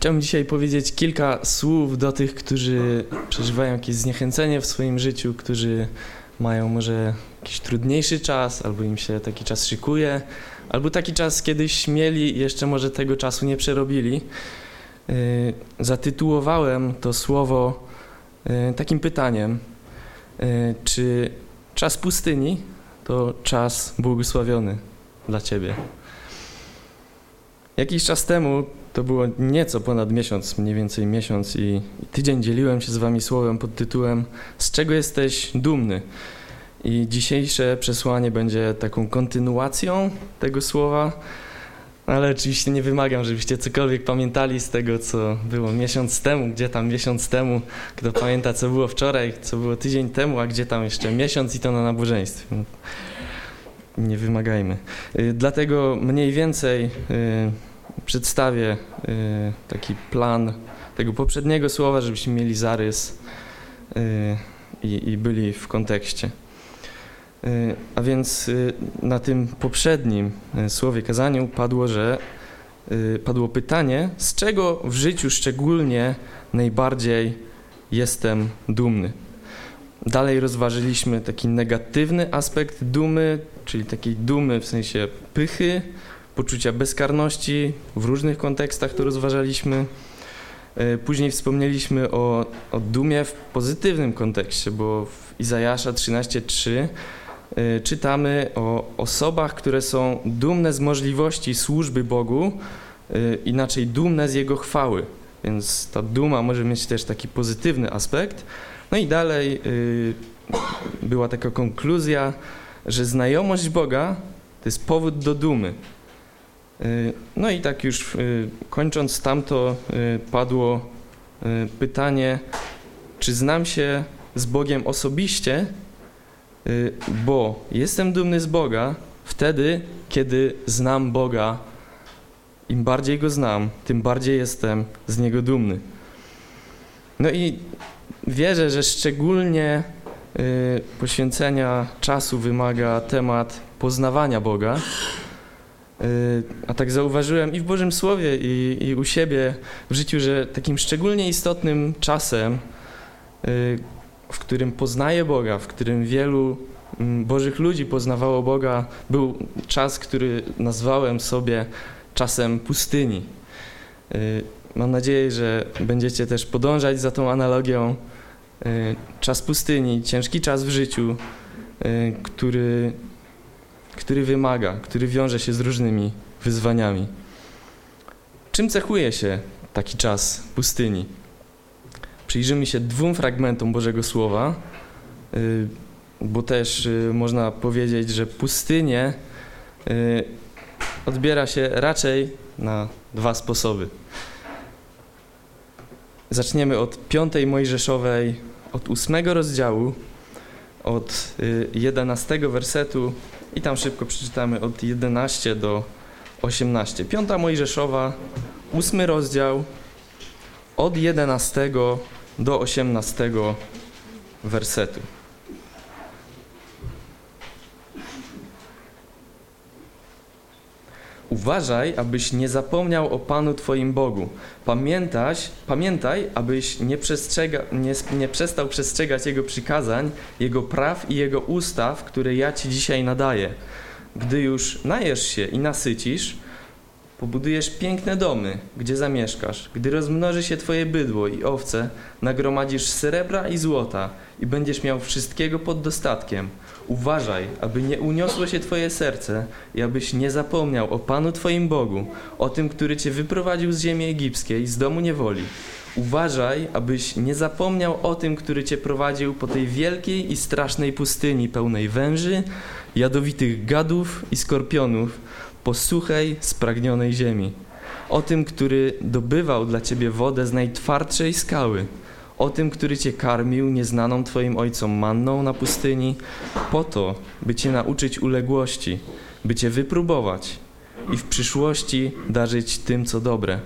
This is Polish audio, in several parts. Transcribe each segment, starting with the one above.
Chciałbym dzisiaj powiedzieć kilka słów do tych, którzy przeżywają jakieś zniechęcenie w swoim życiu, którzy mają może jakiś trudniejszy czas, albo im się taki czas szykuje, albo taki czas kiedyś mieli i jeszcze może tego czasu nie przerobili. Yy, zatytułowałem to słowo yy, takim pytaniem, yy, czy czas pustyni to czas błogosławiony dla Ciebie? Jakiś czas temu, to było nieco ponad miesiąc, mniej więcej miesiąc i, tydzień dzieliłem się z wami słowem pod tytułem Z czego jesteś dumny? I dzisiejsze przesłanie będzie taką kontynuacją tego słowa, ale oczywiście nie wymagam, żebyście cokolwiek pamiętali z tego, co było miesiąc temu, gdzie tam miesiąc temu, kto pamięta, co było wczoraj, co było tydzień temu, a gdzie tam jeszcze miesiąc i to na nabożeństwie. Nie wymagajmy. Y, dlatego mniej więcej y, przedstawię y, taki plan tego poprzedniego słowa, żebyśmy mieli zarys i, i byli w kontekście. A więc na tym poprzednim słowie kazaniu padło, że padło pytanie, z czego w życiu szczególnie najbardziej jestem dumny. Dalej rozważyliśmy taki negatywny aspekt dumy, czyli takiej dumy w sensie pychy, poczucia bezkarności, w różnych kontekstach to rozważaliśmy. E, później wspomnieliśmy o, o dumie w pozytywnym kontekście, bo w Izajasza 13:3 e, czytamy o osobach, które są dumne z możliwości służby Bogu, e, inaczej dumne z Jego chwały. Więc ta duma może mieć też taki pozytywny aspekt. No i dalej była taka konkluzja, że znajomość Boga to jest powód do dumy. Y, no i tak już y, kończąc tamto y, padło pytanie, czy znam się z Bogiem osobiście, bo jestem dumny z Boga wtedy, kiedy znam Boga. Im bardziej Go znam, tym bardziej jestem z Niego dumny. No i wierzę, że szczególnie poświęcenia czasu wymaga temat poznawania Boga. Y, a tak zauważyłem i w Bożym Słowie, i, i u siebie w życiu, że takim szczególnie istotnym czasem, y, w którym poznaję Boga, w którym wielu mm, Bożych ludzi poznawało Boga, był czas, który nazwałem sobie czasem pustyni. Y, mam nadzieję, że będziecie też podążać za tą analogią. Czas pustyni, ciężki czas w życiu, który który wymaga, który wiąże się z różnymi wyzwaniami. Czym cechuje się taki czas pustyni? Przyjrzymy się dwóm fragmentom Bożego Słowa, y, bo też y, można powiedzieć, że pustynię y, odbiera się raczej na dwa sposoby. Zaczniemy od piątej Mojżeszowej, od ósmego rozdziału, od jedenastego wersetu i tam szybko przeczytamy od 11 do 18. Piąta Mojżeszowa, ósmy rozdział, od 11 do 18 wersetu. Uważaj, abyś nie zapomniał o Panu Twoim Bogu. Pamiętać, pamiętaj, abyś nie, przestrzega, nie, nie przestał przestrzegać Jego przykazań, Jego praw i Jego ustaw, które ja Ci dzisiaj nadaję. Gdy już najesz się i nasycisz, pobudujesz piękne domy, gdzie zamieszkasz. Gdy rozmnoży się Twoje bydło i owce, nagromadzisz srebra i złota i będziesz miał wszystkiego pod dostatkiem – Uważaj, aby nie uniosło się Twoje serce i abyś nie zapomniał o Panu Twoim Bogu, o tym, który Cię wyprowadził z ziemi egipskiej, z domu niewoli. Uważaj, abyś nie zapomniał o tym, który Cię prowadził po tej wielkiej i strasznej pustyni pełnej węży, jadowitych gadów i skorpionów, po suchej, spragnionej ziemi. O tym, który dobywał dla Ciebie wodę z najtwardszej skały o tym, który Cię karmił nieznaną Twoim ojcom manną na pustyni, po to, by Cię nauczyć uległości, by Cię wypróbować i w przyszłości darzyć tym, co dobre.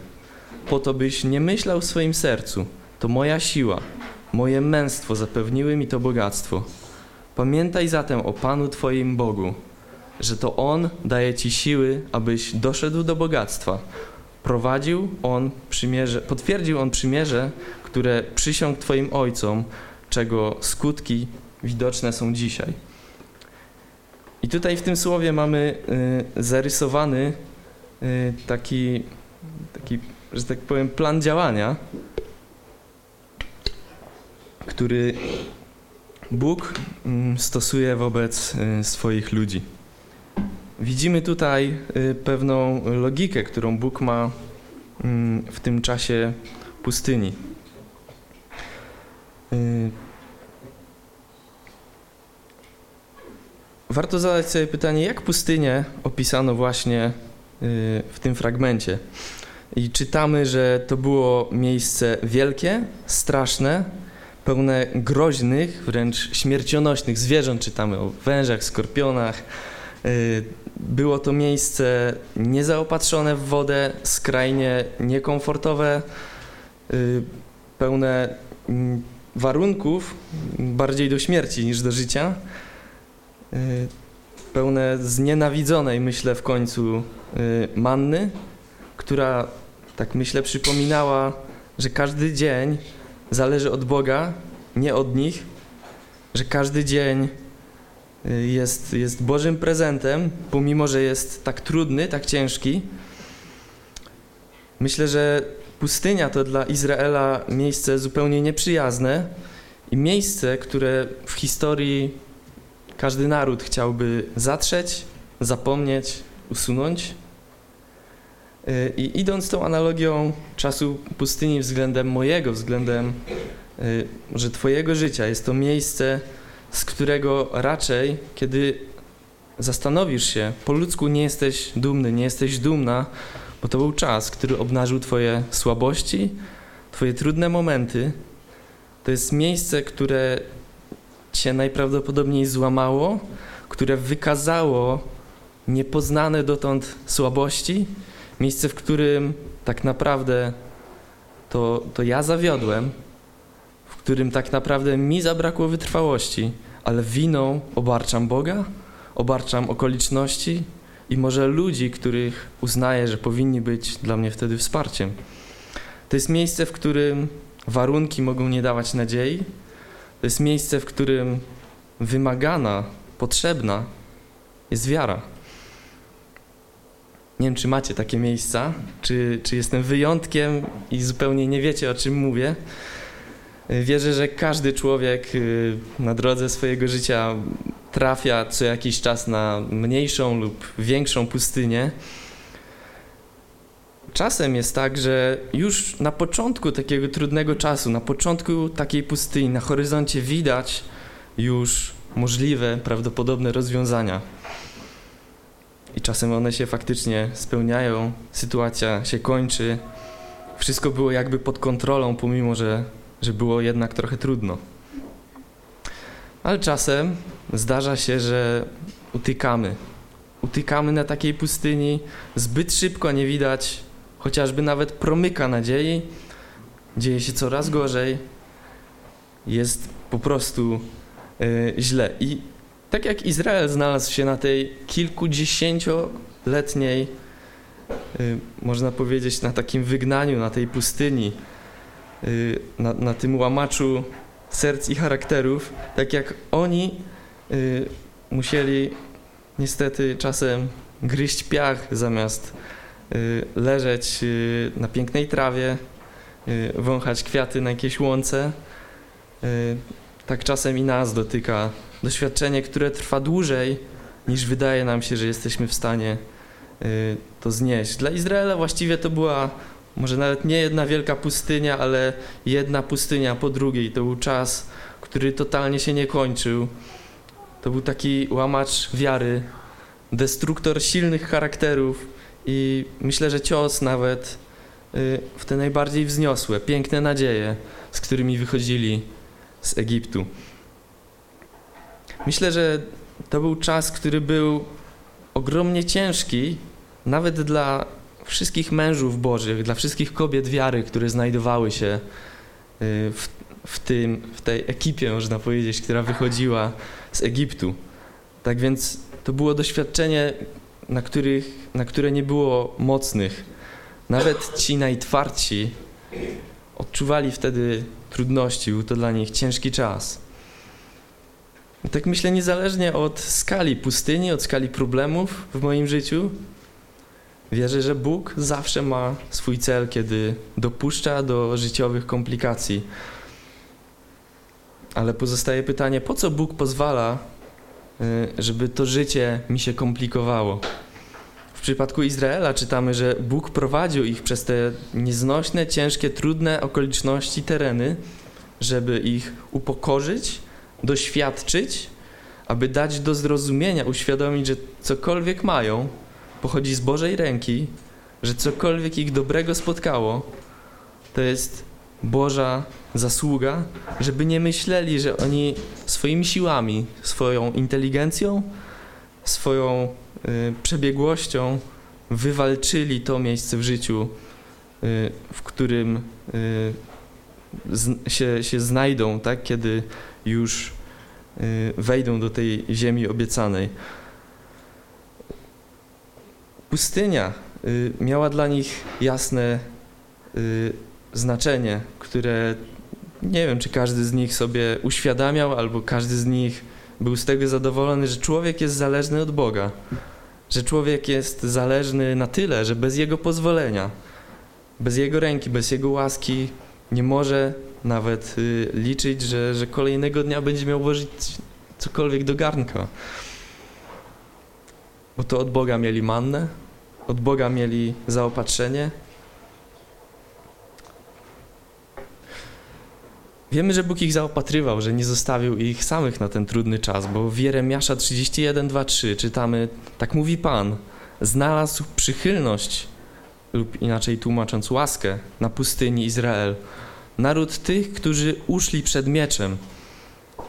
Po to, byś nie myślał w swoim sercu, to moja siła, moje męstwo zapewniły mi to bogactwo. Pamiętaj zatem o Panu Twoim Bogu, że to On daje Ci siły, abyś doszedł do bogactwa, prowadził on przymierze, potwierdził on przymierze, które przysiągł Twoim ojcom, czego skutki widoczne są dzisiaj. I tutaj w tym słowie mamy y, zarysowany y, taki, taki, że tak powiem, plan działania, który Bóg y, stosuje wobec y, swoich ludzi. Widzimy tutaj y, pewną logikę, którą Bóg ma mm, w tym czasie pustyni. Y, warto zadać sobie pytanie, jak pustynię opisano właśnie y, w tym fragmencie. I czytamy, że to było miejsce wielkie, straszne, pełne groźnych, wręcz śmiercionośnych zwierząt. Czytamy o wężach, skorpionach. Było to miejsce niezaopatrzone w wodę, skrajnie niekomfortowe, pełne mm, warunków bardziej do śmierci niż do życia, y, pełne znienawidzonej, myślę, w końcu y, manny, która, tak myślę, przypominała, że każdy dzień zależy od Boga, nie od nich, że każdy dzień y, jest, jest Bożym prezentem, pomimo że jest tak trudny, tak ciężki. Myślę, że pustynia to dla Izraela miejsce zupełnie nieprzyjazne i miejsce, które w historii każdy naród chciałby zatrzeć, zapomnieć, usunąć. Y, I idąc tą analogią czasu pustyni względem mojego, względem y, że Twojego życia, jest to miejsce, z którego raczej, kiedy zastanowisz się, po ludzku nie jesteś dumny, nie jesteś dumna, bo to był czas, który obnażył Twoje słabości, Twoje trudne momenty. To jest miejsce, które Cię najprawdopodobniej złamało, które wykazało niepoznane dotąd słabości. Miejsce, w którym tak naprawdę to, to ja zawiodłem, którym tak naprawdę mi zabrakło wytrwałości, ale winą obarczam Boga, obarczam okoliczności, i może ludzi, których uznaję, że powinni być dla mnie wtedy wsparciem. To jest miejsce, w którym warunki mogą nie dawać nadziei. To jest miejsce, w którym wymagana, potrzebna jest wiara. Nie wiem, czy macie takie miejsca, czy, czy jestem wyjątkiem i zupełnie nie wiecie, o czym mówię. Wierzę, że każdy człowiek y, na drodze swojego życia trafia co jakiś czas na mniejszą lub większą pustynię. Czasem jest tak, że już na początku takiego trudnego czasu, na początku takiej pustyni, na horyzoncie widać już możliwe, prawdopodobne rozwiązania. I czasem one się faktycznie spełniają, sytuacja się kończy. Wszystko było jakby pod kontrolą, pomimo że, że było jednak trochę trudno. Ale czasem zdarza się, że utykamy. Utykamy na takiej pustyni, zbyt szybko nie widać chociażby nawet promyka nadziei. Dzieje się coraz gorzej. Jest po prostu y, źle. I tak jak Izrael znalazł się na tej kilkudziesięcioletniej, y, można powiedzieć, na takim wygnaniu, na tej pustyni, na, na tym łamaczu serc i charakterów, tak jak oni y, musieli niestety czasem gryźć piach zamiast y, leżeć y, na pięknej trawie, wąchać kwiaty na jakiejś łące. Tak czasem i nas dotyka doświadczenie, które trwa dłużej niż wydaje nam się, że jesteśmy w stanie to znieść. Dla Izraela właściwie to była może nawet nie jedna wielka pustynia, ale jedna pustynia po drugiej. To był czas, który totalnie się nie kończył. To był taki łamacz wiary, destruktor silnych charakterów i myślę, że cios nawet y, w te najbardziej wzniosłe, piękne nadzieje, z którymi wychodzili z Egiptu. Myślę, że to był czas, który był ogromnie ciężki, nawet dla wszystkich mężów bożych, dla wszystkich kobiet wiary, które znajdowały się y, w, w, tym, w tej ekipie, można powiedzieć, która wychodziła z Egiptu. Tak więc to było doświadczenie, na, których, na które nie było mocnych Nawet ci najtwardsi odczuwali wtedy trudności, był to dla nich ciężki czas. I tak myślę, niezależnie od skali pustyni, od skali problemów w moim życiu, wierzę, że Bóg zawsze ma swój cel, kiedy dopuszcza do życiowych komplikacji. Ale pozostaje pytanie, po co Bóg pozwala, y, żeby to życie mi się komplikowało? W przypadku Izraela czytamy, że Bóg prowadził ich przez te nieznośne, ciężkie, trudne okoliczności, tereny, żeby ich upokorzyć, doświadczyć, aby dać do zrozumienia, uświadomić, że cokolwiek mają, pochodzi z Bożej ręki, że cokolwiek ich dobrego spotkało, to jest Boża zasługa, żeby nie myśleli, że oni swoimi siłami, swoją inteligencją, swoją y, przebiegłością wywalczyli to miejsce w życiu, y, w którym y, z, się, się znajdą, tak, kiedy już y, wejdą do tej ziemi obiecanej. Pustynia y, miała dla nich jasne y, znaczenie, które nie wiem, czy każdy z nich sobie uświadamiał, albo każdy z nich był z tego zadowolony, że człowiek jest zależny od Boga, że człowiek jest zależny na tyle, że bez Jego pozwolenia, bez Jego ręki, bez Jego łaski nie może nawet y, liczyć, że, że kolejnego dnia będzie miał włożyć cokolwiek do garnka. Bo to od Boga mieli mannę, od Boga mieli zaopatrzenie. Wiemy, że Bóg ich zaopatrywał, że nie zostawił ich samych na ten trudny czas, bo w Jeremiasza 31, 2, 3 czytamy, tak mówi Pan, znalazł przychylność, lub inaczej tłumacząc łaskę, na pustyni Izrael. Naród tych, którzy uszli przed mieczem,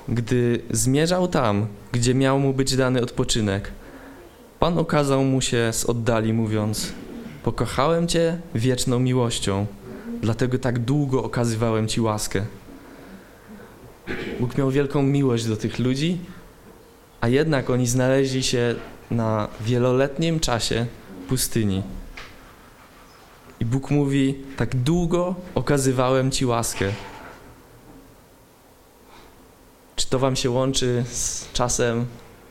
gdy zmierzał tam, gdzie miał mu być dany odpoczynek – Pan okazał mu się z oddali, mówiąc: Pokochałem Cię wieczną miłością, dlatego tak długo okazywałem Ci łaskę. Bóg miał wielką miłość do tych ludzi, a jednak oni znaleźli się na wieloletnim czasie pustyni. I Bóg mówi: Tak długo okazywałem Ci łaskę. Czy to Wam się łączy z czasem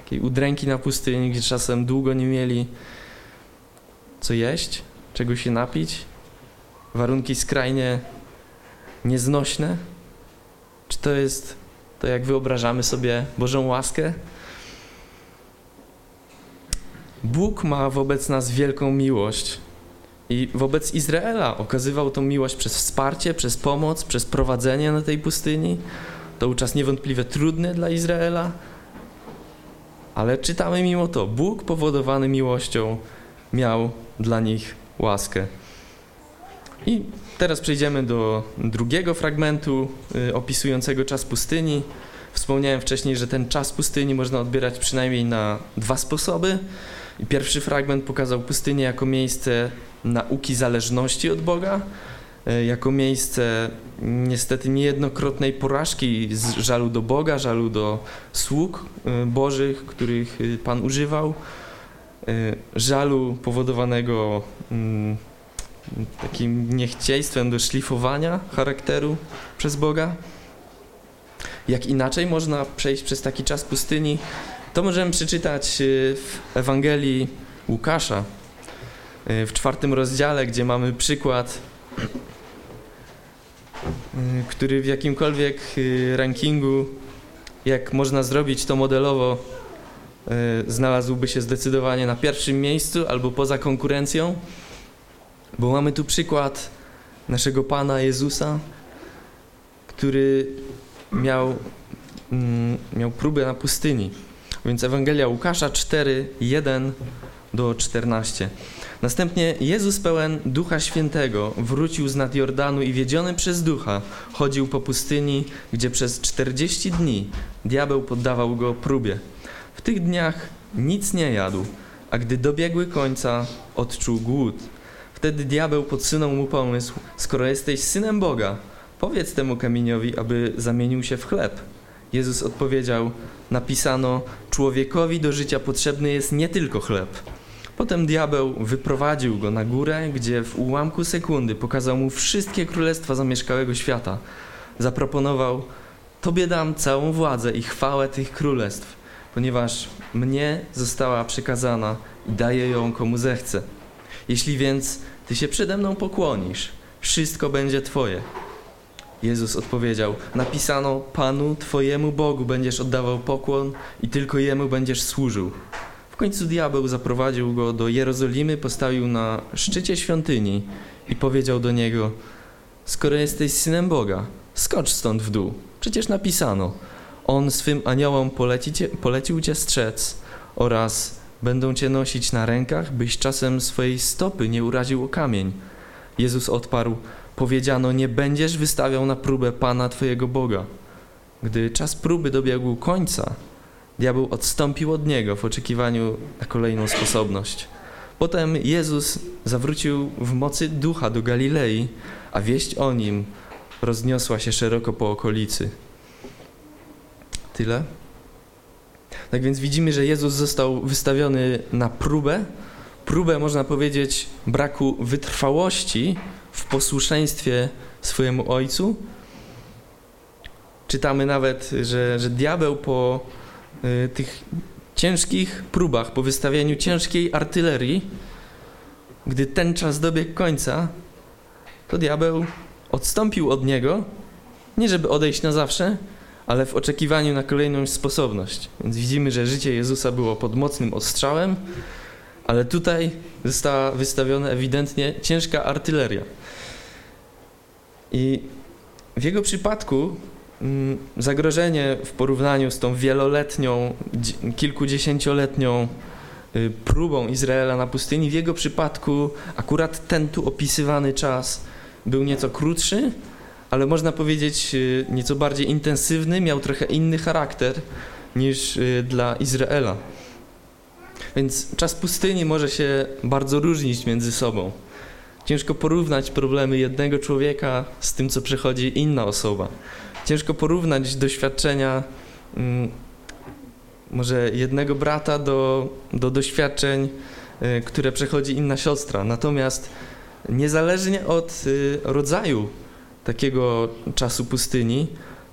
takiej udręki na pustyni, gdzie czasem długo nie mieli co jeść, czego się napić, warunki skrajnie nieznośne? Czy to jest to, jak wyobrażamy sobie Bożą łaskę? Bóg ma wobec nas wielką miłość. I wobec Izraela okazywał tą miłość przez wsparcie, przez pomoc, przez prowadzenie na tej pustyni. To był czas niewątpliwie trudny dla Izraela, ale czytamy mimo to, Bóg powodowany miłością miał dla nich łaskę. I teraz przejdziemy do drugiego fragmentu y, opisującego czas pustyni. Wspomniałem wcześniej, że ten czas pustyni można odbierać przynajmniej na dwa sposoby. I pierwszy fragment pokazał pustynię jako miejsce nauki zależności od Boga, jako miejsce niestety niejednokrotnej porażki z żalu do Boga, żalu do sług e, Bożych, których e, Pan używał, żalu powodowanego mm, takim niechciejstwem do szlifowania charakteru przez Boga. Jak inaczej można przejść przez taki czas pustyni, to możemy przeczytać w Ewangelii Łukasza w czwartym rozdziale, gdzie mamy przykład który w jakimkolwiek y, rankingu, jak można zrobić to modelowo, y, znalazłby się zdecydowanie na pierwszym miejscu albo poza konkurencją, bo mamy tu przykład naszego Pana Jezusa, który miał, mm, miał próbę na pustyni. Więc Ewangelia Łukasza 4, 1 do 14. Następnie Jezus pełen Ducha Świętego wrócił z nad Jordanu i wiedziony przez Ducha chodził po pustyni, gdzie przez czterdzieści dni diabeł poddawał go próbie. W tych dniach nic nie jadł, a gdy dobiegły końca, odczuł głód. Wtedy diabeł podsunął mu pomysł, skoro jesteś synem Boga, powiedz temu kamieniowi, aby zamienił się w chleb. Jezus odpowiedział, napisano, człowiekowi do życia potrzebny jest nie tylko chleb, Potem diabeł wyprowadził go na górę, gdzie w ułamku sekundy pokazał mu wszystkie królestwa zamieszkałego świata. Zaproponował: Tobie dam całą władzę i chwałę tych królestw, ponieważ mnie została przekazana i daję ją komu zechcę. Jeśli więc ty się przede mną pokłonisz, wszystko będzie Twoje. Jezus odpowiedział: Napisano: Panu Twojemu Bogu będziesz oddawał pokłon i tylko Jemu będziesz służył. Końcu diabeł zaprowadził go do Jerozolimy, postawił na szczycie świątyni i powiedział do niego: Skoro jesteś synem Boga, skocz stąd w dół. Przecież napisano: On swym aniołom poleci cię, polecił cię strzec oraz będą cię nosić na rękach, byś czasem swojej stopy nie uraził o kamień. Jezus odparł: Powiedziano: Nie będziesz wystawiał na próbę Pana Twojego Boga. Gdy czas próby dobiegł końca, diabeł odstąpił od niego w oczekiwaniu na kolejną sposobność. Potem Jezus zawrócił w mocy ducha do Galilei, a wieść o nim rozniosła się szeroko po okolicy. Tyle. Tak więc widzimy, że Jezus został wystawiony na próbę. Próbę, można powiedzieć, braku wytrwałości w posłuszeństwie swojemu Ojcu. Czytamy nawet, że, że diabeł po tych ciężkich próbach, po wystawieniu ciężkiej artylerii, gdy ten czas dobiegł końca, to diabeł odstąpił od niego, nie żeby odejść na zawsze, ale w oczekiwaniu na kolejną sposobność. Więc widzimy, że życie Jezusa było pod mocnym ostrzałem, ale tutaj została wystawiona ewidentnie ciężka artyleria. I w jego przypadku zagrożenie w porównaniu z tą wieloletnią, kilkudziesięcioletnią y, próbą Izraela na pustyni, w jego przypadku akurat ten tu opisywany czas był nieco krótszy, ale można powiedzieć y, nieco bardziej intensywny, miał trochę inny charakter niż y, dla Izraela. Więc czas pustyni może się bardzo różnić między sobą. Ciężko porównać problemy jednego człowieka z tym, co przechodzi inna osoba. Ciężko porównać doświadczenia mm, może jednego brata do, do doświadczeń, y, które przechodzi inna siostra. Natomiast niezależnie od rodzaju takiego czasu pustyni,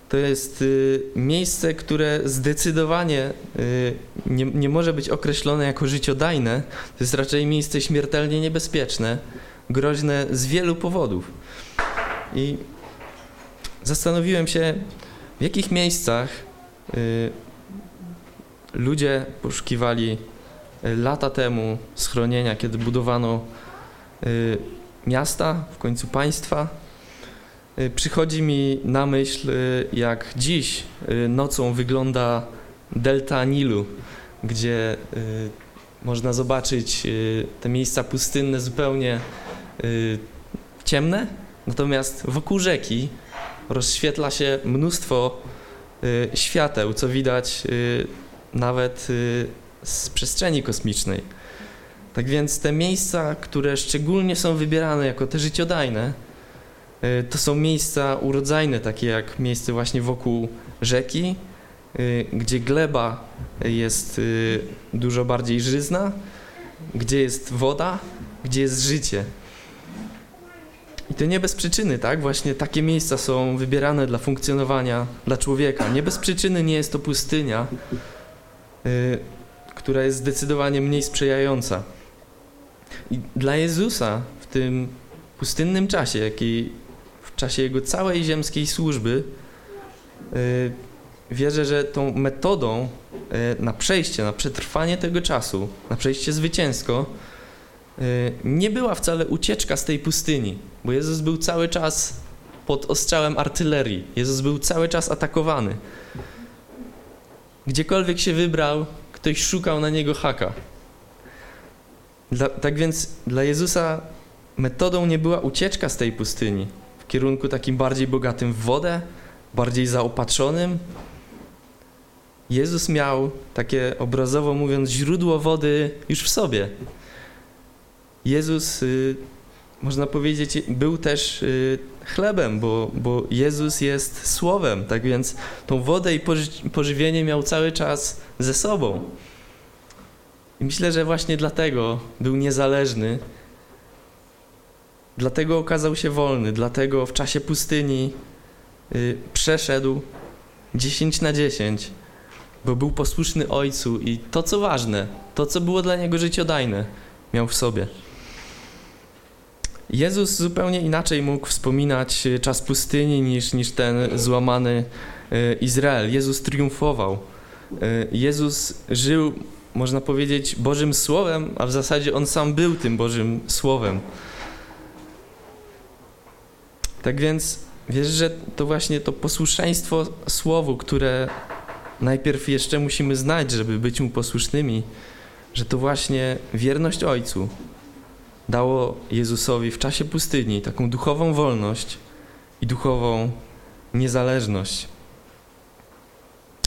to jest y, miejsce, które zdecydowanie y, nie, nie może być określone jako życiodajne. To jest raczej miejsce śmiertelnie niebezpieczne, groźne z wielu powodów. I zastanowiłem się, w jakich miejscach y, ludzie poszukiwali lata temu schronienia, kiedy budowano miasta, w końcu państwa. Y, przychodzi mi na myśl, y, jak dziś y, nocą wygląda delta Nilu, gdzie można zobaczyć te miejsca pustynne zupełnie ciemne, natomiast wokół rzeki rozświetla się mnóstwo świateł, co widać nawet z przestrzeni kosmicznej. Tak więc te miejsca, które szczególnie są wybierane jako te życiodajne, to są miejsca urodzajne, takie jak miejsce właśnie wokół rzeki, gdzie gleba jest dużo bardziej żyzna, gdzie jest woda, gdzie jest życie. I to nie bez przyczyny, tak? Właśnie takie miejsca są wybierane dla funkcjonowania dla człowieka. Nie bez przyczyny nie jest to pustynia, która jest zdecydowanie mniej sprzyjająca. I dla Jezusa w tym pustynnym czasie, jaki czasie jego całej ziemskiej służby y, wierzę, że tą metodą y, na przejście, na przetrwanie tego czasu, na przejście zwycięsko, y, nie była wcale ucieczka z tej pustyni, bo Jezus był cały czas pod ostrzałem artylerii. Jezus był cały czas atakowany. Gdziekolwiek się wybrał, ktoś szukał na niego haka. Dla, tak więc dla Jezusa metodą nie była ucieczka z tej pustyni, kierunku takim bardziej bogatym w wodę, bardziej zaopatrzonym. Jezus miał takie obrazowo mówiąc źródło wody już w sobie. Jezus, y, można powiedzieć, był też y, chlebem, bo, bo Jezus jest słowem, tak więc tą wodę i poży pożywienie miał cały czas ze sobą. I myślę, że właśnie dlatego był niezależny, dlatego okazał się wolny, dlatego w czasie pustyni y, przeszedł 10 na 10, bo był posłuszny Ojcu i to, co ważne, to, co było dla niego życiodajne, miał w sobie. Jezus zupełnie inaczej mógł wspominać y, czas pustyni niż, niż ten złamany y, Izrael. Jezus triumfował. Y, Jezus żył, można powiedzieć, Bożym Słowem, a w zasadzie on sam był tym Bożym Słowem. Tak więc wierzę, że to właśnie to posłuszeństwo Słowu, które najpierw jeszcze musimy znać, żeby być mu posłusznymi, że to właśnie wierność Ojcu dało Jezusowi w czasie pustyni taką duchową wolność i duchową niezależność.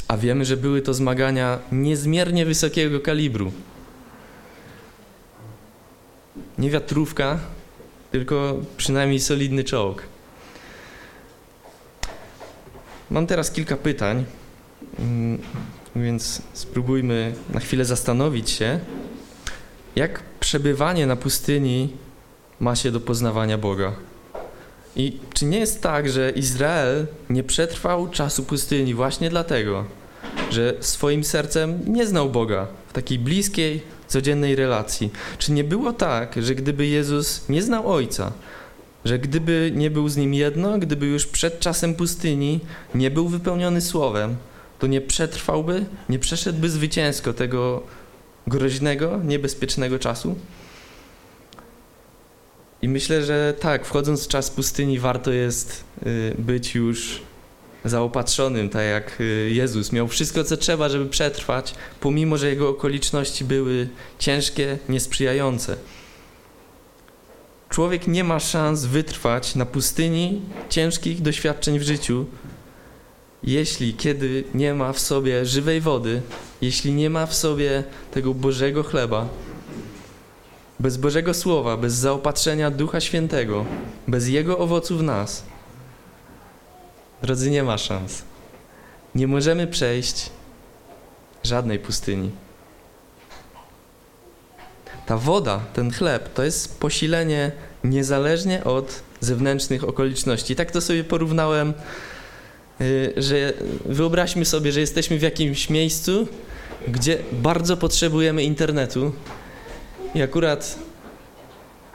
A wiemy, że były to zmagania niezmiernie wysokiego kalibru. Nie wiatrówka, tylko przynajmniej solidny czołg. Mam teraz kilka pytań, mm, więc spróbujmy na chwilę zastanowić się, jak przebywanie na pustyni ma się do poznawania Boga. I czy nie jest tak, że Izrael nie przetrwał czasu pustyni właśnie dlatego, że swoim sercem nie znał Boga w takiej bliskiej, codziennej relacji? Czy nie było tak, że gdyby Jezus nie znał Ojca, że gdyby nie był z nim jedno, gdyby już przed czasem pustyni nie był wypełniony słowem, to nie przetrwałby, nie przeszedłby zwycięsko tego groźnego, niebezpiecznego czasu? I myślę, że tak, wchodząc w czas pustyni, warto jest y, być już zaopatrzonym, tak jak y, Jezus. Miał wszystko, co trzeba, żeby przetrwać, pomimo, że jego okoliczności były ciężkie, niesprzyjające. Człowiek nie ma szans wytrwać na pustyni ciężkich doświadczeń w życiu, jeśli kiedy nie ma w sobie żywej wody, jeśli nie ma w sobie tego Bożego chleba, bez Bożego Słowa, bez zaopatrzenia Ducha Świętego, bez Jego owocu w nas, drodzy, nie ma szans. Nie możemy przejść żadnej pustyni. Ta woda, ten chleb, to jest posilenie niezależnie od zewnętrznych okoliczności. Tak to sobie porównałem, że wyobraźmy sobie, że jesteśmy w jakimś miejscu, gdzie bardzo potrzebujemy internetu i akurat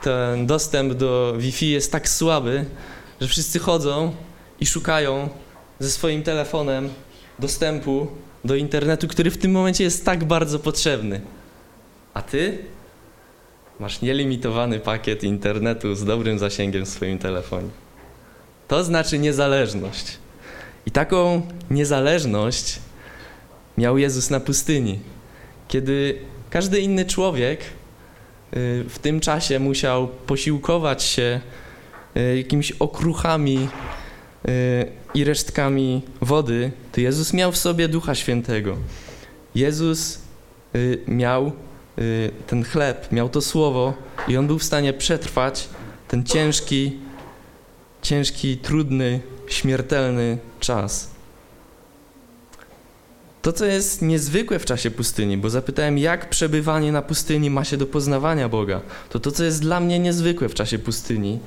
ten dostęp do Wi-Fi jest tak słaby, że wszyscy chodzą i szukają ze swoim telefonem dostępu do internetu, który w tym momencie jest tak bardzo potrzebny. A ty masz nielimitowany pakiet internetu z dobrym zasięgiem w swoim telefonie. To znaczy niezależność. I taką niezależność miał Jezus na pustyni, kiedy każdy inny człowiek y, w tym czasie musiał posiłkować się y, jakimiś okruchami y, i resztkami wody, to Jezus miał w sobie Ducha Świętego. Jezus miał ten chleb, miał to słowo i on był w stanie przetrwać ten ciężki, ciężki, trudny, śmiertelny czas. To, co jest niezwykłe w czasie pustyni, bo zapytałem, jak przebywanie na pustyni ma się do poznawania Boga, to to, co jest dla mnie niezwykłe w czasie pustyni,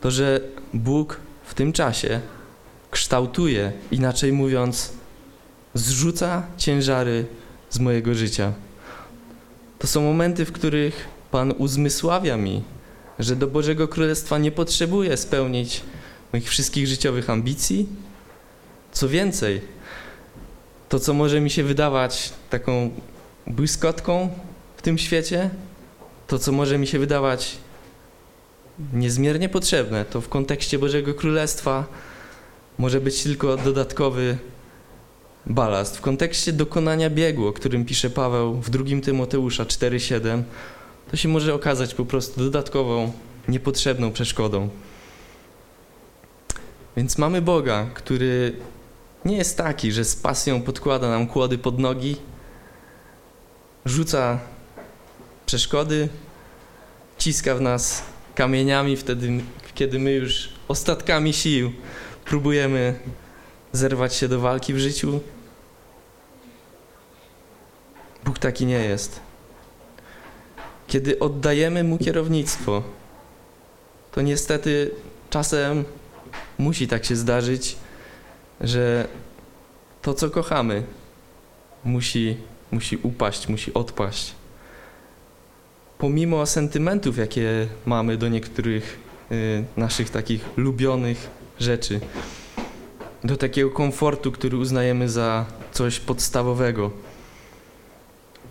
to, że Bóg w tym czasie kształtuje, inaczej mówiąc, zrzuca ciężary z mojego życia. To są momenty, w których Pan uzmysławia mi, że do Bożego Królestwa nie potrzebuję spełnić moich wszystkich życiowych ambicji. Co więcej, to, co może mi się wydawać taką błyskotką w tym świecie, to, co może mi się wydawać niezmiernie potrzebne, to w kontekście Bożego Królestwa może być tylko dodatkowy balast. W kontekście dokonania biegu, o którym pisze Paweł w 2 Tymoteusza 4,7, to się może okazać po prostu dodatkową, niepotrzebną przeszkodą. Więc mamy Boga, który nie jest taki, że z pasją podkłada nam kłody pod nogi, rzuca przeszkody, ciska w nas kamieniami wtedy, kiedy my już ostatkami sił próbujemy zerwać się do walki w życiu. Bóg taki nie jest. kiedy oddajemy mu kierownictwo, to niestety czasem musi tak się zdarzyć, że to, co kochamy, musi, musi upaść, musi odpaść. Pomimo sentymentów, jakie mamy do niektórych y, naszych takich lubionych rzeczy, do takiego komfortu, który uznajemy za coś podstawowego.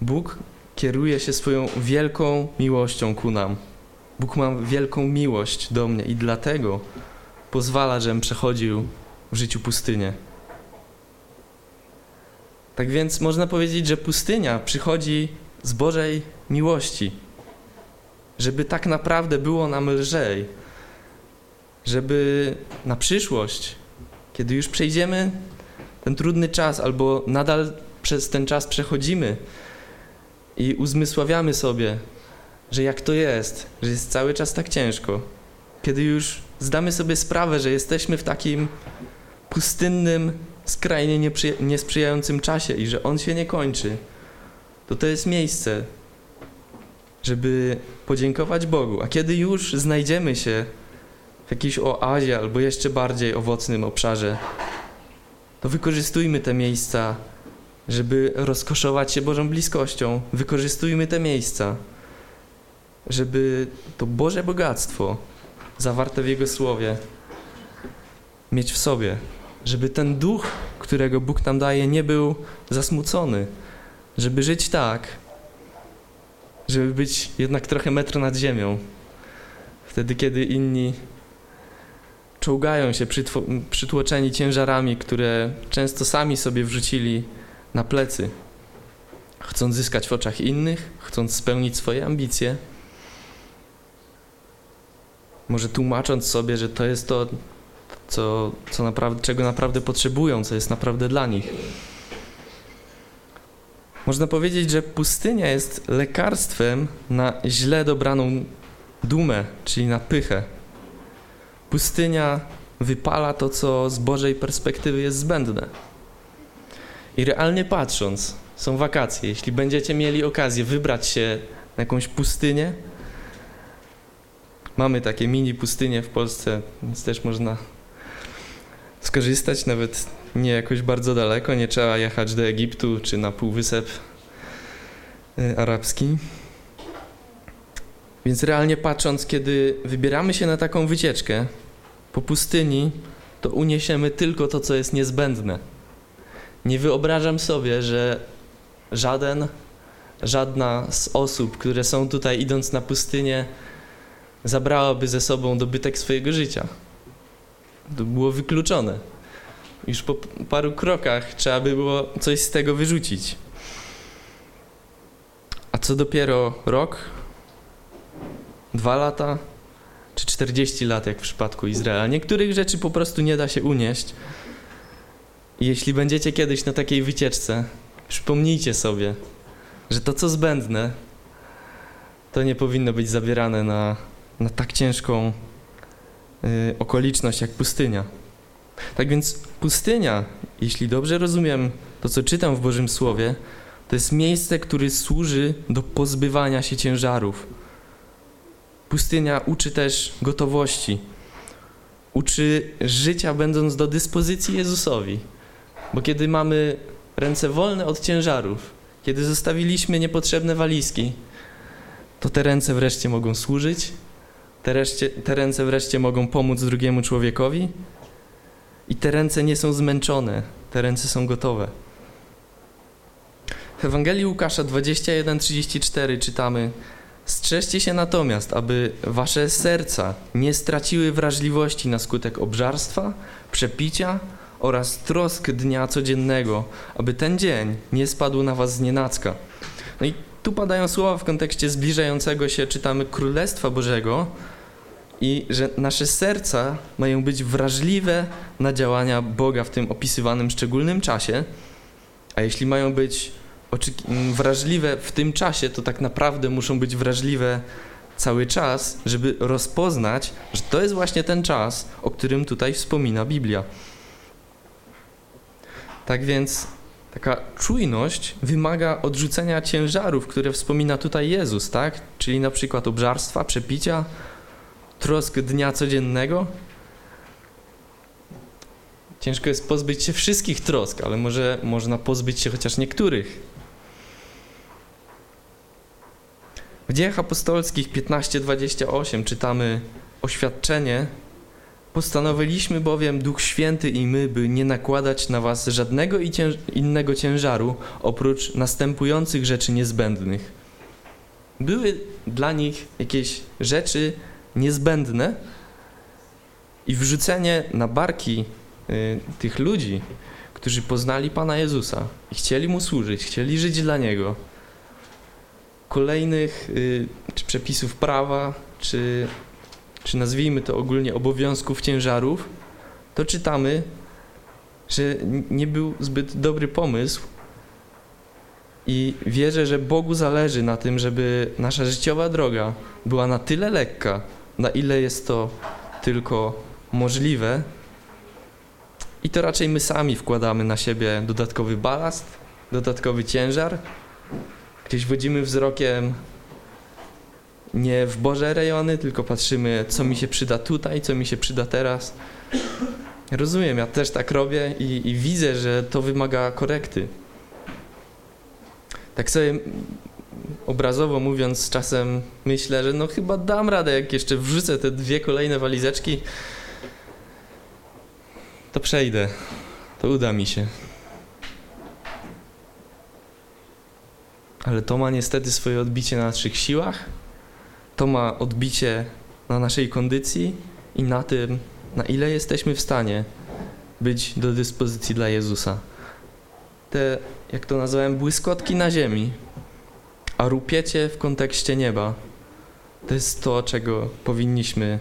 Bóg kieruje się swoją wielką miłością ku nam. Bóg ma wielką miłość do mnie i dlatego pozwala, żebym przechodził w życiu pustynię. Tak więc można powiedzieć, że pustynia przychodzi z Bożej miłości, żeby tak naprawdę było nam lżej, żeby na przyszłość, kiedy już przejdziemy ten trudny czas, albo nadal przez ten czas przechodzimy i uzmysławiamy sobie, że jak to jest, że jest cały czas tak ciężko, kiedy już zdamy sobie sprawę, że jesteśmy w takim pustynnym, skrajnie niesprzyjającym czasie i że on się nie kończy, to to jest miejsce, żeby podziękować Bogu. A kiedy już znajdziemy się w jakiejś oazie albo jeszcze bardziej owocnym obszarze, to wykorzystujmy te miejsca, żeby rozkoszować się Bożą bliskością. Wykorzystujmy te miejsca, żeby to Boże bogactwo zawarte w Jego Słowie mieć w sobie, żeby ten duch, którego Bóg nam daje, nie był zasmucony, żeby żyć tak, żeby być jednak trochę metr nad ziemią. Wtedy, kiedy inni czołgają się przytłoczeni ciężarami, które często sami sobie wrzucili na plecy, chcąc zyskać w oczach innych, chcąc spełnić swoje ambicje, może tłumacząc sobie, że to jest to, co, co naprawdę, czego naprawdę potrzebują, co jest naprawdę dla nich. Można powiedzieć, że pustynia jest lekarstwem na źle dobraną dumę, czyli na pychę. Pustynia wypala to, co z Bożej perspektywy jest zbędne. I realnie patrząc, są wakacje. Jeśli będziecie mieli okazję wybrać się na jakąś pustynię, mamy takie mini pustynie w Polsce, więc też można skorzystać, nawet nie jakoś bardzo daleko, nie trzeba jechać do Egiptu czy na Półwysep y, Arabski. Więc realnie patrząc, kiedy wybieramy się na taką wycieczkę po pustyni, to uniesiemy tylko to, co jest niezbędne. Nie wyobrażam sobie, że żaden, żadna z osób, które są tutaj idąc na pustynię, zabrałaby ze sobą dobytek swojego życia. To było wykluczone. Już po paru krokach trzeba by było coś z tego wyrzucić. A co dopiero rok, dwa lata, czy 40 lat, jak w przypadku Izraela. Niektórych rzeczy po prostu nie da się unieść. Jeśli będziecie kiedyś na takiej wycieczce, przypomnijcie sobie, że to, co zbędne, to nie powinno być zabierane na, na tak ciężką y, okoliczność jak pustynia. Tak więc pustynia, jeśli dobrze rozumiem to, co czytam w Bożym Słowie, to jest miejsce, które służy do pozbywania się ciężarów. Pustynia uczy też gotowości. Uczy życia, będąc do dyspozycji Jezusowi. Bo kiedy mamy ręce wolne od ciężarów, kiedy zostawiliśmy niepotrzebne walizki, to te ręce wreszcie mogą służyć, te, reszcie, te ręce wreszcie mogą pomóc drugiemu człowiekowi i te ręce nie są zmęczone, te ręce są gotowe. W Ewangelii Łukasza 21:34 czytamy: Strzeżcie się natomiast, aby wasze serca nie straciły wrażliwości na skutek obżarstwa, przepicia oraz trosk dnia codziennego, aby ten dzień nie spadł na was z nienacka. No i tu padają słowa w kontekście zbliżającego się, czytamy Królestwa Bożego i że nasze serca mają być wrażliwe na działania Boga w tym opisywanym szczególnym czasie, a jeśli mają być wrażliwe w tym czasie, to tak naprawdę muszą być wrażliwe cały czas, żeby rozpoznać, że to jest właśnie ten czas, o którym tutaj wspomina Biblia. Tak więc Taka czujność wymaga odrzucenia ciężarów, które wspomina tutaj Jezus, tak? Czyli na przykład obżarstwa, przepicia, trosk dnia codziennego. Ciężko jest pozbyć się wszystkich trosk, ale może można pozbyć się chociaż niektórych. W dziejach apostolskich 15:28 czytamy oświadczenie Postanowiliśmy bowiem, Duch Święty i my, by nie nakładać na was żadnego innego ciężaru, oprócz następujących rzeczy niezbędnych. Były dla nich jakieś rzeczy niezbędne i wrzucenie na barki y, tych ludzi, którzy poznali Pana Jezusa i chcieli Mu służyć, chcieli żyć dla Niego, kolejnych y, czy przepisów prawa, czy czy nazwijmy to ogólnie obowiązków ciężarów, to czytamy, że nie był zbyt dobry pomysł i wierzę, że Bogu zależy na tym, żeby nasza życiowa droga była na tyle lekka, na ile jest to tylko możliwe. I to raczej my sami wkładamy na siebie dodatkowy balast, dodatkowy ciężar. Gdzieś wodzimy wzrokiem nie w Boże rejony, tylko patrzymy, co mi się przyda tutaj, co mi się przyda teraz. Rozumiem, ja też tak robię i, i widzę, że to wymaga korekty. Tak sobie obrazowo mówiąc, czasem myślę, że no chyba dam radę, jak jeszcze wrzucę te dwie kolejne walizeczki, to przejdę. To uda mi się. Ale to ma niestety swoje odbicie na naszych siłach, to ma odbicie na naszej kondycji i na tym, na ile jesteśmy w stanie być do dyspozycji dla Jezusa. Te, jak to nazwałem, błyskotki na ziemi, a rupiecie w kontekście nieba, to jest to, czego powinniśmy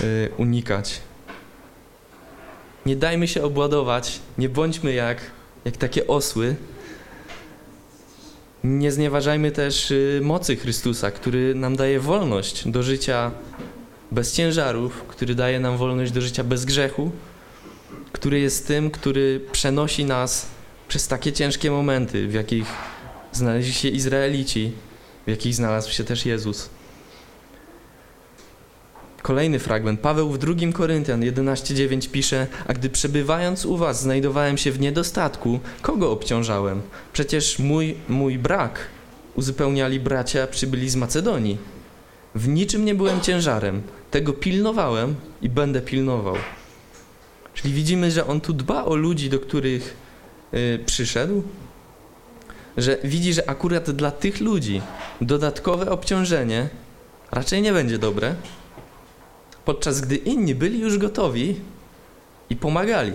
y, unikać. Nie dajmy się obładować, nie bądźmy jak, jak takie osły, nie znieważajmy też y, mocy Chrystusa, który nam daje wolność do życia bez ciężarów, który daje nam wolność do życia bez grzechu, który jest tym, który przenosi nas przez takie ciężkie momenty, w jakich znaleźli się Izraelici, w jakich znalazł się też Jezus. Kolejny fragment. Paweł w 2 Koryntian 11:9 pisze: A gdy przebywając u was znajdowałem się w niedostatku, kogo obciążałem? Przecież mój, mój brak uzupełniali bracia przybyli z Macedonii. W niczym nie byłem ciężarem. Tego pilnowałem i będę pilnował. Czyli widzimy, że on tu dba o ludzi, do których yy, przyszedł, że widzi, że akurat dla tych ludzi dodatkowe obciążenie raczej nie będzie dobre, podczas gdy inni byli już gotowi i pomagali.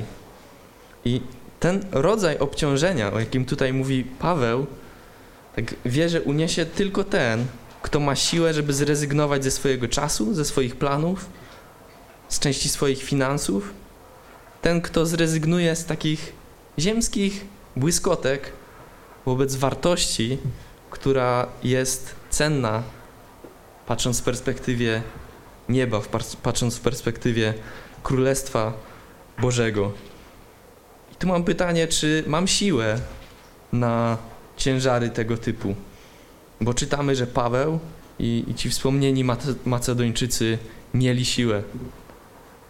I ten rodzaj obciążenia, o jakim tutaj mówi Paweł, tak wie, że uniesie tylko ten, kto ma siłę, żeby zrezygnować ze swojego czasu, ze swoich planów, z części swoich finansów. Ten, kto zrezygnuje z takich ziemskich błyskotek wobec wartości, która jest cenna, patrząc w perspektywie nieba, patrząc w perspektywie Królestwa Bożego. I tu mam pytanie, czy mam siłę na ciężary tego typu? Bo czytamy, że Paweł i, i ci wspomnieni Macedończycy mieli siłę.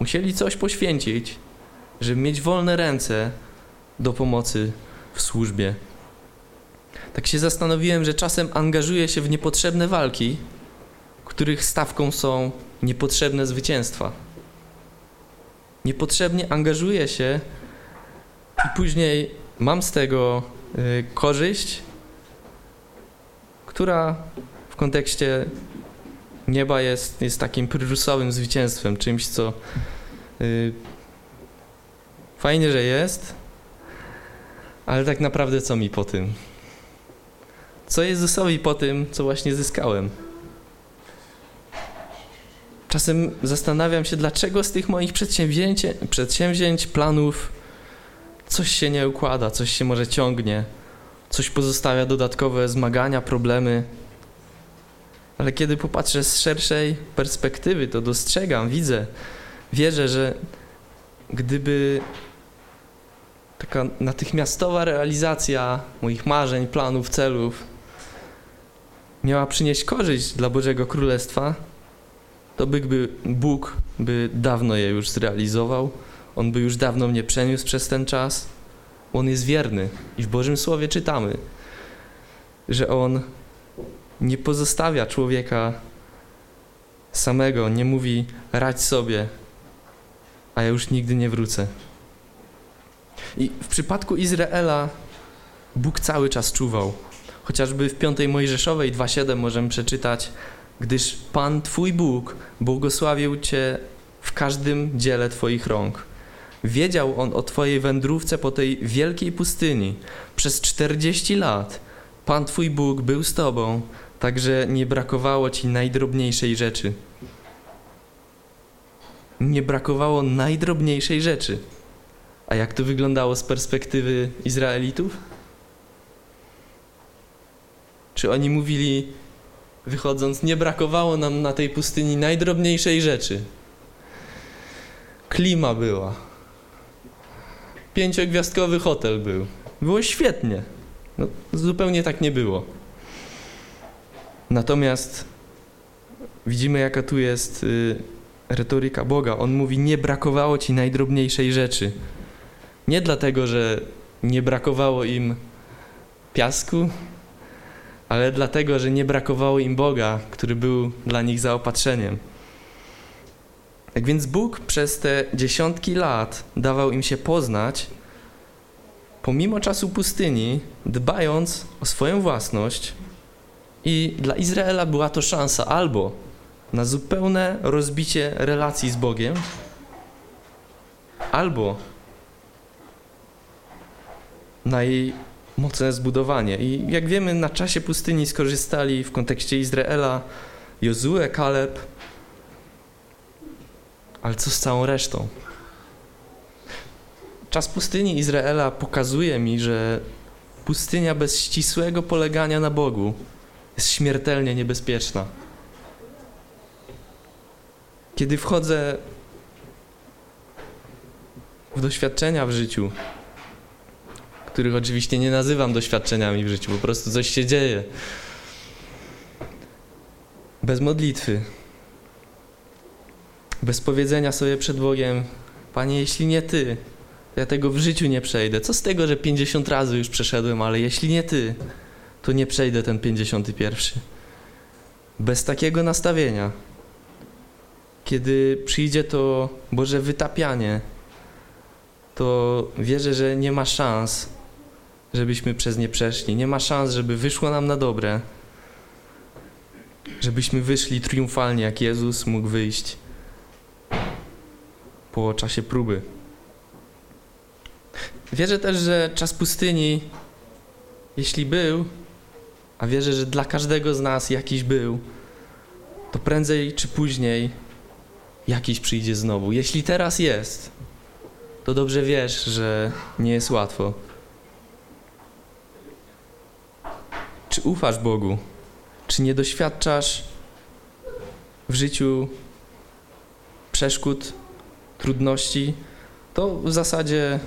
Musieli coś poświęcić, żeby mieć wolne ręce do pomocy w służbie. Tak się zastanowiłem, że czasem angażuję się w niepotrzebne walki, których stawką są niepotrzebne zwycięstwa. Niepotrzebnie angażuję się i później mam z tego y, korzyść, która w kontekście nieba jest, jest takim pryrusowym zwycięstwem, czymś, co y, fajnie, że jest, ale tak naprawdę co mi po tym? Co Jezusowi po tym, co właśnie zyskałem? Czasem zastanawiam się, dlaczego z tych moich przedsięwzięć, przedsięwzięć, planów coś się nie układa, coś się może ciągnie, coś pozostawia dodatkowe zmagania, problemy. Ale kiedy popatrzę z szerszej perspektywy, to dostrzegam, widzę, wierzę, że gdyby taka natychmiastowa realizacja moich marzeń, planów, celów miała przynieść korzyść dla Bożego Królestwa, to by Bóg by dawno je już zrealizował. On by już dawno mnie przeniósł przez ten czas. On jest wierny i w Bożym Słowie czytamy, że On nie pozostawia człowieka samego, nie mówi radź sobie, a ja już nigdy nie wrócę. I w przypadku Izraela Bóg cały czas czuwał. Chociażby w 5 Mojżeszowej 2.7 możemy przeczytać, gdyż Pan Twój Bóg błogosławił Cię w każdym dziele Twoich rąk. Wiedział On o Twojej wędrówce po tej wielkiej pustyni. Przez 40 lat Pan Twój Bóg był z Tobą, także nie brakowało Ci najdrobniejszej rzeczy. Nie brakowało najdrobniejszej rzeczy. A jak to wyglądało z perspektywy Izraelitów? Czy oni mówili, wychodząc, nie brakowało nam na tej pustyni najdrobniejszej rzeczy? Klima była. Pięciogwiazdkowy hotel był. Było świetnie. No, zupełnie tak nie było. Natomiast widzimy, jaka tu jest y, retoryka Boga. On mówi: Nie brakowało ci najdrobniejszej rzeczy. Nie dlatego, że nie brakowało im piasku, ale dlatego, że nie brakowało im Boga, który był dla nich zaopatrzeniem. Tak więc Bóg przez te dziesiątki lat dawał im się poznać, pomimo czasu pustyni, dbając o swoją własność, i dla Izraela była to szansa albo na zupełne rozbicie relacji z Bogiem, albo na jej mocne zbudowanie. I jak wiemy, na czasie pustyni skorzystali w kontekście Izraela Jozue, Kaleb, ale co z całą resztą? Czas pustyni Izraela pokazuje mi, że pustynia bez ścisłego polegania na Bogu jest śmiertelnie niebezpieczna. Kiedy wchodzę w doświadczenia w życiu, których oczywiście nie nazywam doświadczeniami w życiu, po prostu coś się dzieje. Bez modlitwy, bez powiedzenia sobie przed Bogiem, Panie, jeśli nie Ty, ja tego w życiu nie przejdę. Co z tego, że 50 razy już przeszedłem, ale jeśli nie Ty, to nie przejdę ten 51. Bez takiego nastawienia, kiedy przyjdzie to Boże wytapianie, to wierzę, że nie ma szans, żebyśmy przez nie przeszli. Nie ma szans, żeby wyszło nam na dobre, żebyśmy wyszli triumfalnie, jak Jezus mógł wyjść po czasie próby. Wierzę też, że czas pustyni, jeśli był, a wierzę, że dla każdego z nas jakiś był, to prędzej czy później jakiś przyjdzie znowu. Jeśli teraz jest, to dobrze wiesz, że nie jest łatwo. Czy ufasz Bogu? Czy nie doświadczasz w życiu przeszkód, trudności? To w zasadzie,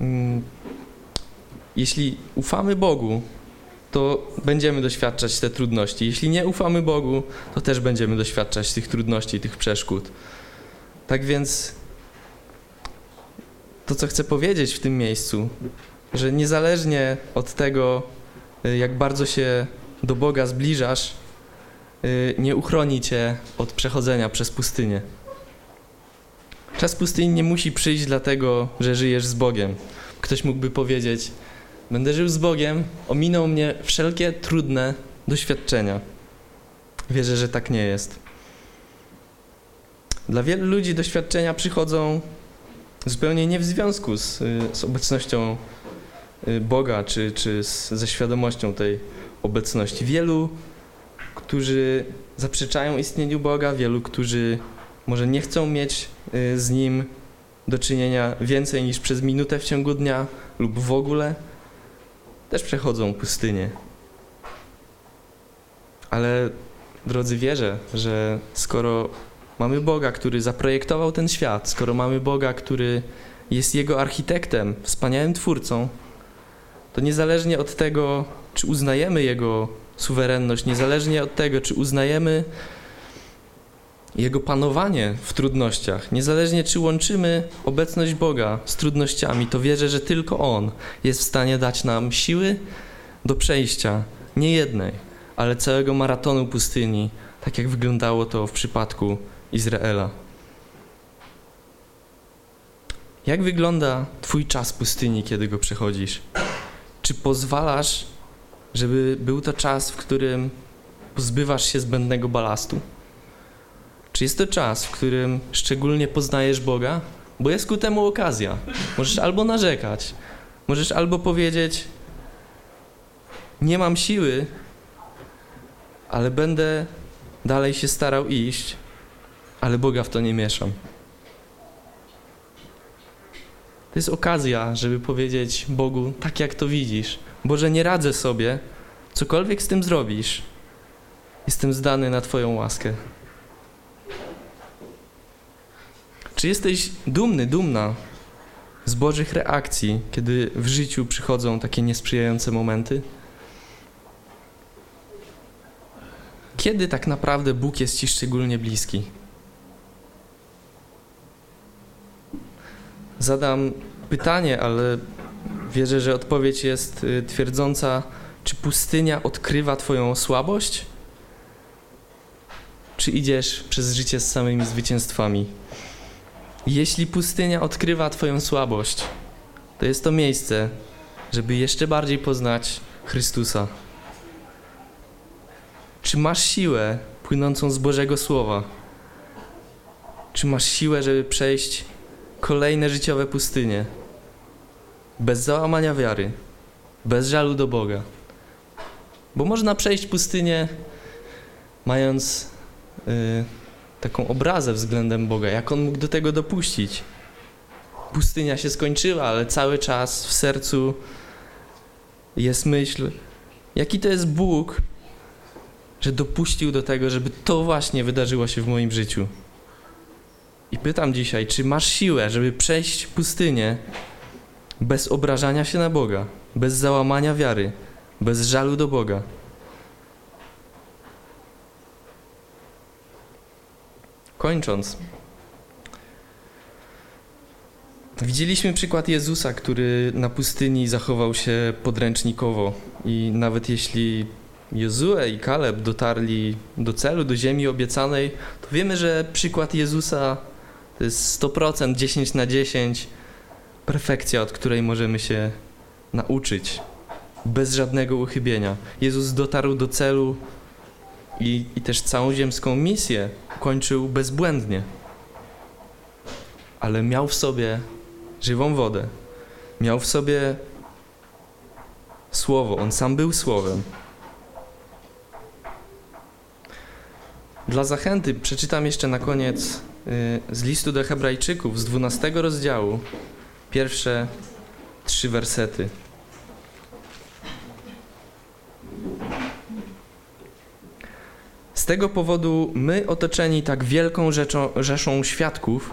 mm, jeśli ufamy Bogu, to będziemy doświadczać te trudności. Jeśli nie ufamy Bogu, to też będziemy doświadczać tych trudności, tych przeszkód. Tak więc to, co chcę powiedzieć w tym miejscu, że niezależnie od tego, jak bardzo się do Boga zbliżasz, y, nie uchroni cię od przechodzenia przez pustynię. Czas pustyni nie musi przyjść dlatego, że żyjesz z Bogiem. Ktoś mógłby powiedzieć, Będę żył z Bogiem, ominą mnie wszelkie trudne doświadczenia. Wierzę, że tak nie jest. Dla wielu ludzi doświadczenia przychodzą zupełnie nie w związku z, z obecnością y, Boga, czy, czy z, ze świadomością tej obecności. Wielu, którzy zaprzeczają istnieniu Boga, wielu, którzy może nie chcą mieć y, z Nim do czynienia więcej niż przez minutę w ciągu dnia lub w ogóle, też przechodzą pustynię. Ale drodzy, wierzę, że skoro mamy Boga, który zaprojektował ten świat, skoro mamy Boga, który jest Jego architektem, wspaniałym twórcą, to niezależnie od tego, czy uznajemy Jego suwerenność, niezależnie od tego, czy uznajemy Jego panowanie w trudnościach, niezależnie czy łączymy obecność Boga z trudnościami, to wierzę, że tylko On jest w stanie dać nam siły do przejścia nie jednej, ale całego maratonu pustyni, tak jak wyglądało to w przypadku Izraela. Jak wygląda Twój czas pustyni, kiedy go przechodzisz? Czy pozwalasz, żeby był to czas, w którym pozbywasz się zbędnego balastu? Czy jest to czas, w którym szczególnie poznajesz Boga? Bo jest ku temu okazja. Możesz albo narzekać, możesz albo powiedzieć: Nie mam siły, ale będę dalej się starał iść, ale Boga w to nie mieszam. To jest okazja, żeby powiedzieć Bogu, tak jak to widzisz, Boże, nie radzę sobie, cokolwiek z tym zrobisz, jestem zdany na Twoją łaskę. Czy jesteś dumny, dumna z Bożych reakcji, kiedy w życiu przychodzą takie niesprzyjające momenty? Kiedy tak naprawdę Bóg jest Ci szczególnie bliski? Zadam pytanie, ale wierzę, że odpowiedź jest y, twierdząca, czy pustynia odkrywa Twoją słabość? Czy idziesz przez życie z samymi zwycięstwami? Jeśli pustynia odkrywa Twoją słabość, to jest to miejsce, żeby jeszcze bardziej poznać Chrystusa. Czy masz siłę płynącą z Bożego Słowa? Czy masz siłę, żeby przejść kolejne życiowe pustynie? Bez załamania wiary, bez żalu do Boga. Bo można przejść pustynię mając y, taką obrazę względem Boga, jak On mógł do tego dopuścić. Pustynia się skończyła, ale cały czas w sercu jest myśl, jaki to jest Bóg, że dopuścił do tego, żeby to właśnie wydarzyło się w moim życiu. I pytam dzisiaj, czy masz siłę, żeby przejść pustynię bez obrażania się na Boga, bez załamania wiary, bez żalu do Boga? Kończąc, widzieliśmy przykład Jezusa, który na pustyni zachował się podręcznikowo i nawet jeśli Jozue i Kaleb dotarli do celu, do ziemi obiecanej, to wiemy, że przykład Jezusa to jest 100%, 10 na 10, perfekcja, od której możemy się nauczyć, bez żadnego uchybienia. Jezus dotarł do celu i, i też całą ziemską misję kończył bezbłędnie. Ale miał w sobie żywą wodę, miał w sobie słowo, on sam był słowem. Dla zachęty przeczytam jeszcze na koniec z listu do Hebrajczyków z 12 rozdziału pierwsze trzy wersety. Z tego powodu my, otoczeni tak wielką rzeczą, rzeszą świadków,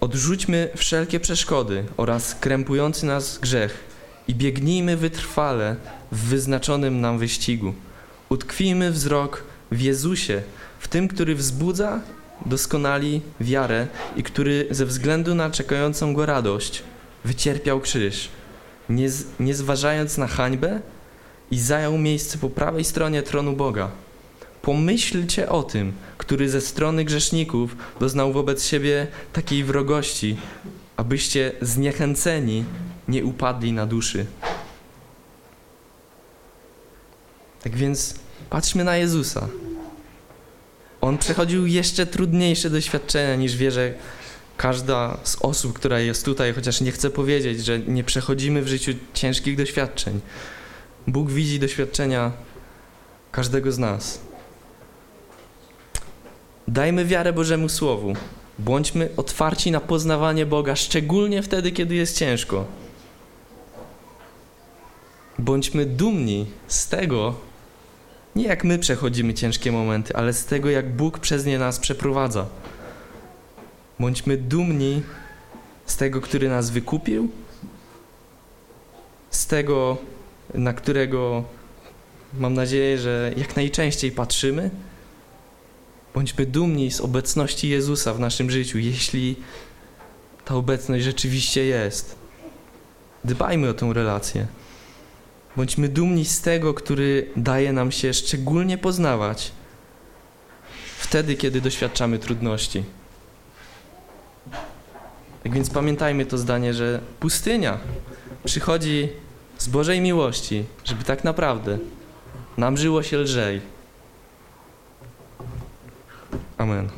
odrzućmy wszelkie przeszkody oraz krępujący nas grzech i biegnijmy wytrwale w wyznaczonym nam wyścigu. Utkwijmy wzrok w Jezusie, w tym, który wzbudza doskonali wiarę i który ze względu na czekającą go radość wycierpiał krzyż, nie, nie zważając na hańbę i zajął miejsce po prawej stronie tronu Boga. Pomyślcie o tym, który ze strony grzeszników doznał wobec siebie takiej wrogości, abyście zniechęceni nie upadli na duszy. Tak więc patrzmy na Jezusa. On przechodził jeszcze trudniejsze doświadczenia niż wierzę każda z osób, która jest tutaj, chociaż nie chcę powiedzieć, że nie przechodzimy w życiu ciężkich doświadczeń. Bóg widzi doświadczenia każdego z nas. Dajmy wiarę Bożemu Słowu. Bądźmy otwarci na poznawanie Boga, szczególnie wtedy, kiedy jest ciężko. Bądźmy dumni z tego, nie jak my przechodzimy ciężkie momenty, ale z tego, jak Bóg przez nie nas przeprowadza. Bądźmy dumni z tego, który nas wykupił, z tego, na którego mam nadzieję, że jak najczęściej patrzymy. Bądźmy dumni z obecności Jezusa w naszym życiu, jeśli ta obecność rzeczywiście jest. Dbajmy o tę relację. Bądźmy dumni z tego, który daje nam się szczególnie poznawać wtedy, kiedy doświadczamy trudności. Tak więc pamiętajmy to zdanie, że pustynia przychodzi z Bożej miłości, żeby tak naprawdę nam żyło się lżej. Amen.